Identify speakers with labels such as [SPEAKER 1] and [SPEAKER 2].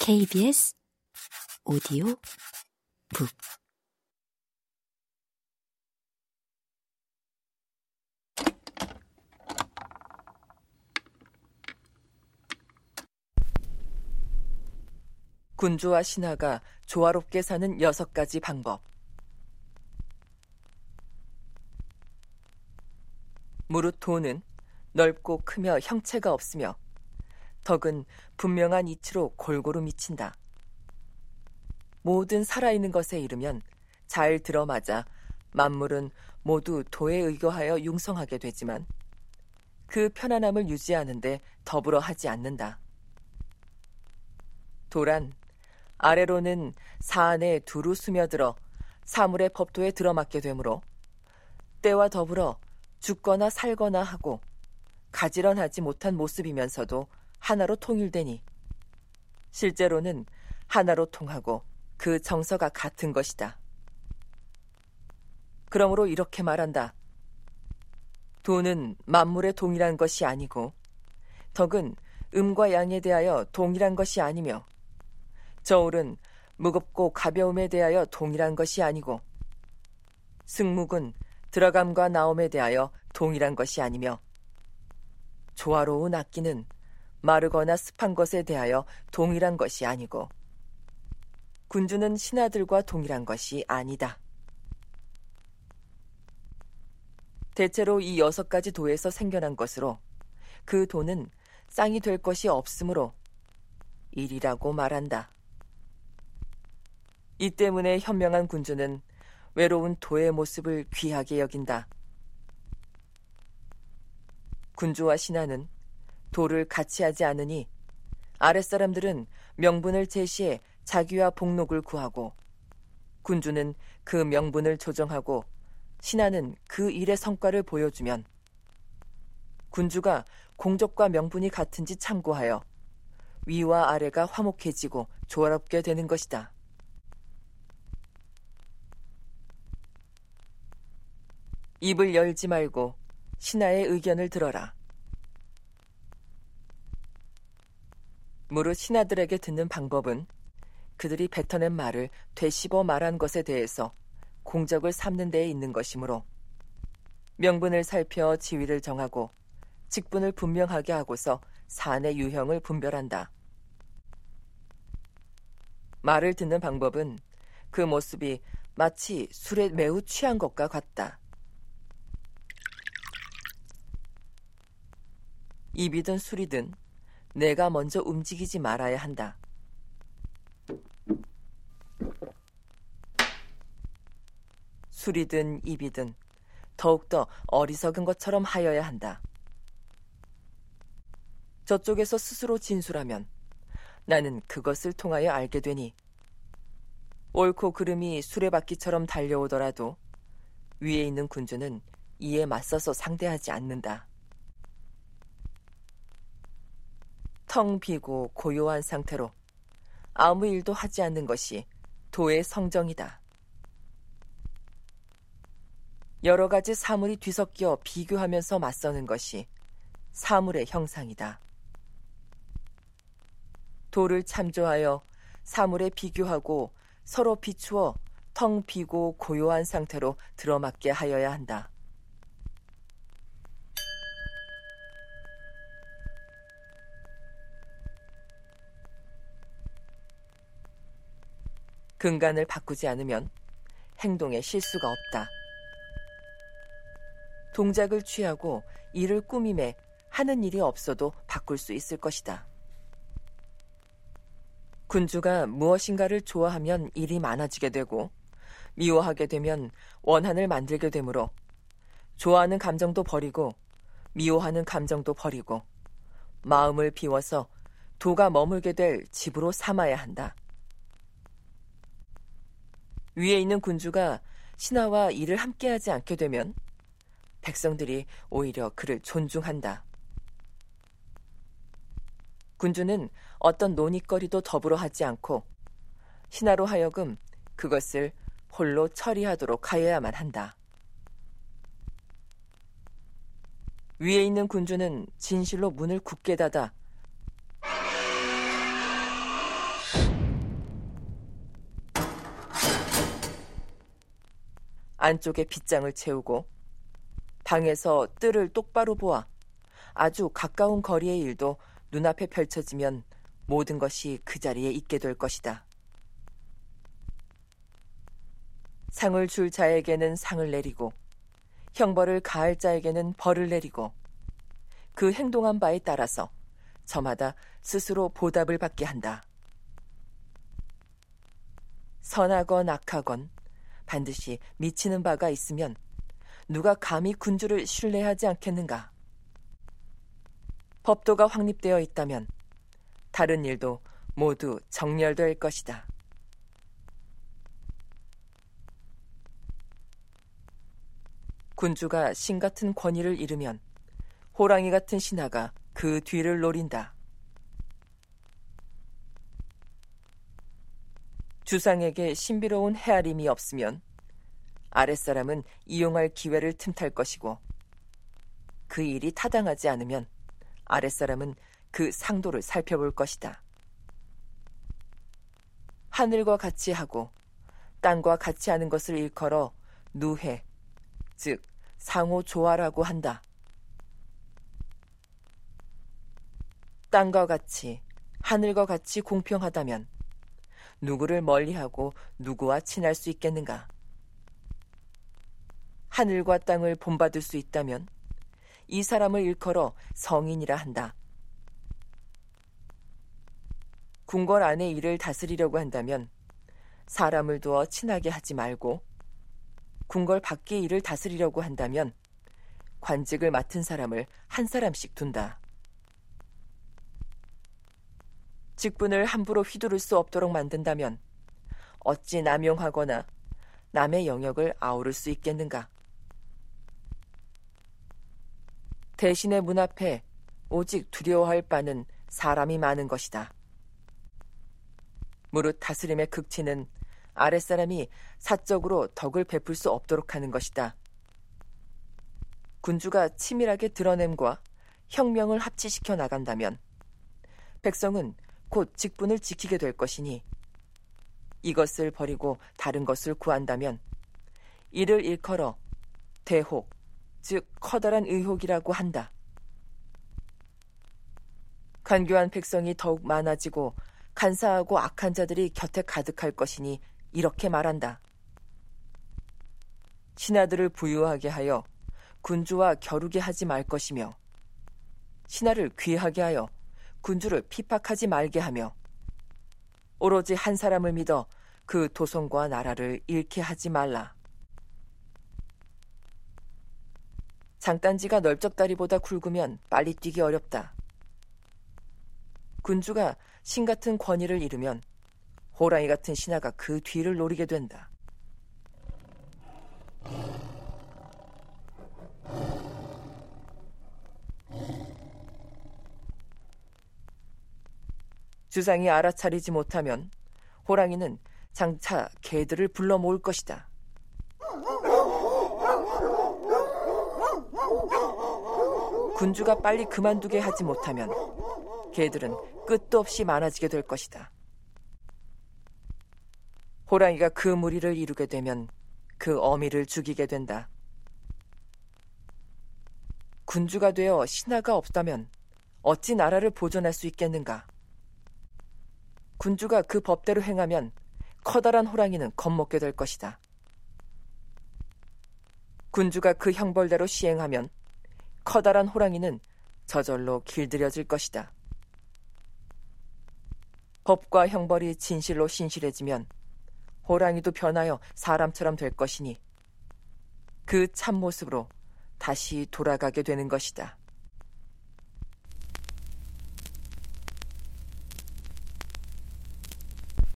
[SPEAKER 1] KBS 오디오 북
[SPEAKER 2] 군주와 신하가 조화롭게 사는 여섯 가지 방법. 무릇 돈은 넓고 크며 형체가 없으며 덕은 분명한 이치로 골고루 미친다. 모든 살아있는 것에 이르면 잘 들어맞아 만물은 모두 도에 의거하여 융성하게 되지만 그 편안함을 유지하는데 더불어 하지 않는다. 도란 아래로는 사안에 두루 스며들어 사물의 법도에 들어맞게 되므로 때와 더불어 죽거나 살거나 하고 가지런하지 못한 모습이면서도 하나로 통일되니 실제로는 하나로 통하고 그 정서가 같은 것이다. 그러므로 이렇게 말한다. 돈은 만물의 동일한 것이 아니고 덕은 음과 양에 대하여 동일한 것이 아니며 저울은 무겁고 가벼움에 대하여 동일한 것이 아니고 승묵은 들어감과 나옴에 대하여 동일한 것이 아니며 조화로운 악기는 마르거나 습한 것에 대하여 동일한 것이 아니고 군주는 신하들과 동일한 것이 아니다. 대체로 이 여섯 가지 도에서 생겨난 것으로 그 도는 쌍이 될 것이 없으므로 일이라고 말한다. 이 때문에 현명한 군주는 외로운 도의 모습을 귀하게 여긴다. 군주와 신하는 도를 같이 하지 않으니 아랫사람들은 명분을 제시해 자기와 복록을 구하고 군주는 그 명분을 조정하고 신하는 그 일의 성과를 보여주면 군주가 공적과 명분이 같은지 참고하여 위와 아래가 화목해지고 조화롭게 되는 것이다. 입을 열지 말고 신하의 의견을 들어라. 무릇 신하들에게 듣는 방법은 그들이 뱉어낸 말을 되씹어 말한 것에 대해서 공적을 삼는 데에 있는 것이므로 명분을 살펴 지위를 정하고 직분을 분명하게 하고서 사안의 유형을 분별한다. 말을 듣는 방법은 그 모습이 마치 술에 매우 취한 것과 같다. 입이든 술이든 내가 먼저 움직이지 말아야 한다. 술이든 입이든 더욱더 어리석은 것처럼 하여야 한다. 저쪽에서 스스로 진술하면 나는 그것을 통하여 알게 되니 옳고 그름이 수레바퀴처럼 달려오더라도 위에 있는 군주는 이에 맞서서 상대하지 않는다. 텅 비고 고요한 상태로 아무 일도 하지 않는 것이 도의 성정이다. 여러 가지 사물이 뒤섞여 비교하면서 맞서는 것이 사물의 형상이다. 도를 참조하여 사물에 비교하고 서로 비추어 텅 비고 고요한 상태로 들어맞게 하여야 한다. 근간을 바꾸지 않으면 행동에 실수가 없다. 동작을 취하고 일을 꾸밈에 하는 일이 없어도 바꿀 수 있을 것이다. 군주가 무엇인가를 좋아하면 일이 많아지게 되고 미워하게 되면 원한을 만들게 되므로 좋아하는 감정도 버리고 미워하는 감정도 버리고 마음을 비워서 도가 머물게 될 집으로 삼아야 한다. 위에 있는 군주가 신하와 일을 함께하지 않게 되면 백성들이 오히려 그를 존중한다. 군주는 어떤 논의거리도 더불어 하지 않고 신하로 하여금 그것을 홀로 처리하도록 하여야만 한다. 위에 있는 군주는 진실로 문을 굳게 닫아 안쪽에 빗장을 채우고 방에서 뜰을 똑바로 보아 아주 가까운 거리의 일도 눈앞에 펼쳐지면 모든 것이 그 자리에 있게 될 것이다. 상을 줄 자에게는 상을 내리고 형벌을 가할 자에게는 벌을 내리고 그 행동한 바에 따라서 저마다 스스로 보답을 받게 한다. 선하건 악하건 반드시 미치는 바가 있으면 누가 감히 군주를 신뢰하지 않겠는가? 법도가 확립되어 있다면 다른 일도 모두 정렬될 것이다. 군주가 신 같은 권위를 잃으면 호랑이 같은 신하가 그 뒤를 노린다. 주상에게 신비로운 헤아림이 없으면 아랫사람은 이용할 기회를 틈탈 것이고 그 일이 타당하지 않으면 아랫사람은 그 상도를 살펴볼 것이다. 하늘과 같이 하고 땅과 같이 하는 것을 일컬어 누해, 즉 상호 조화라고 한다. 땅과 같이 하늘과 같이 공평하다면 누구를 멀리하고 누구와 친할 수 있겠는가? 하늘과 땅을 본받을 수 있다면 이 사람을 일컬어 성인이라 한다. 궁궐 안의 일을 다스리려고 한다면 사람을 두어 친하게 하지 말고 궁궐 밖의 일을 다스리려고 한다면 관직을 맡은 사람을 한 사람씩 둔다. 직분을 함부로 휘두를 수 없도록 만든다면 어찌 남용하거나 남의 영역을 아우를 수 있겠는가? 대신의 문 앞에 오직 두려워할 바는 사람이 많은 것이다. 무릇 다스림의 극치는 아랫사람이 사적으로 덕을 베풀 수 없도록 하는 것이다. 군주가 치밀하게 드러냄과 혁명을 합치시켜 나간다면 백성은 곧 직분을 지키게 될 것이니 이것을 버리고 다른 것을 구한다면 이를 일컬어 대혹, 즉 커다란 의혹이라고 한다. 간교한 백성이 더욱 많아지고 간사하고 악한 자들이 곁에 가득할 것이니 이렇게 말한다. 신하들을 부유하게 하여 군주와 겨루게 하지 말 것이며 신하를 귀하게 하여 군주를 핍박하지 말게 하며 오로지 한 사람을 믿어 그 도성과 나라를 잃게 하지 말라. 장단지가 널쩍다리보다 굵으면 빨리 뛰기 어렵다. 군주가 신 같은 권위를 잃으면 호랑이 같은 신하가 그 뒤를 노리게 된다. 주상이 알아차리지 못하면 호랑이는 장차 개들을 불러 모을 것이다. 군주가 빨리 그만두게 하지 못하면 개들은 끝도 없이 많아지게 될 것이다. 호랑이가 그 무리를 이루게 되면 그 어미를 죽이게 된다. 군주가 되어 신하가 없다면 어찌 나라를 보존할 수 있겠는가? 군주가 그 법대로 행하면 커다란 호랑이는 겁먹게 될 것이다. 군주가 그 형벌대로 시행하면 커다란 호랑이는 저절로 길들여질 것이다. 법과 형벌이 진실로 신실해지면 호랑이도 변하여 사람처럼 될 것이니 그 참모습으로 다시 돌아가게 되는 것이다.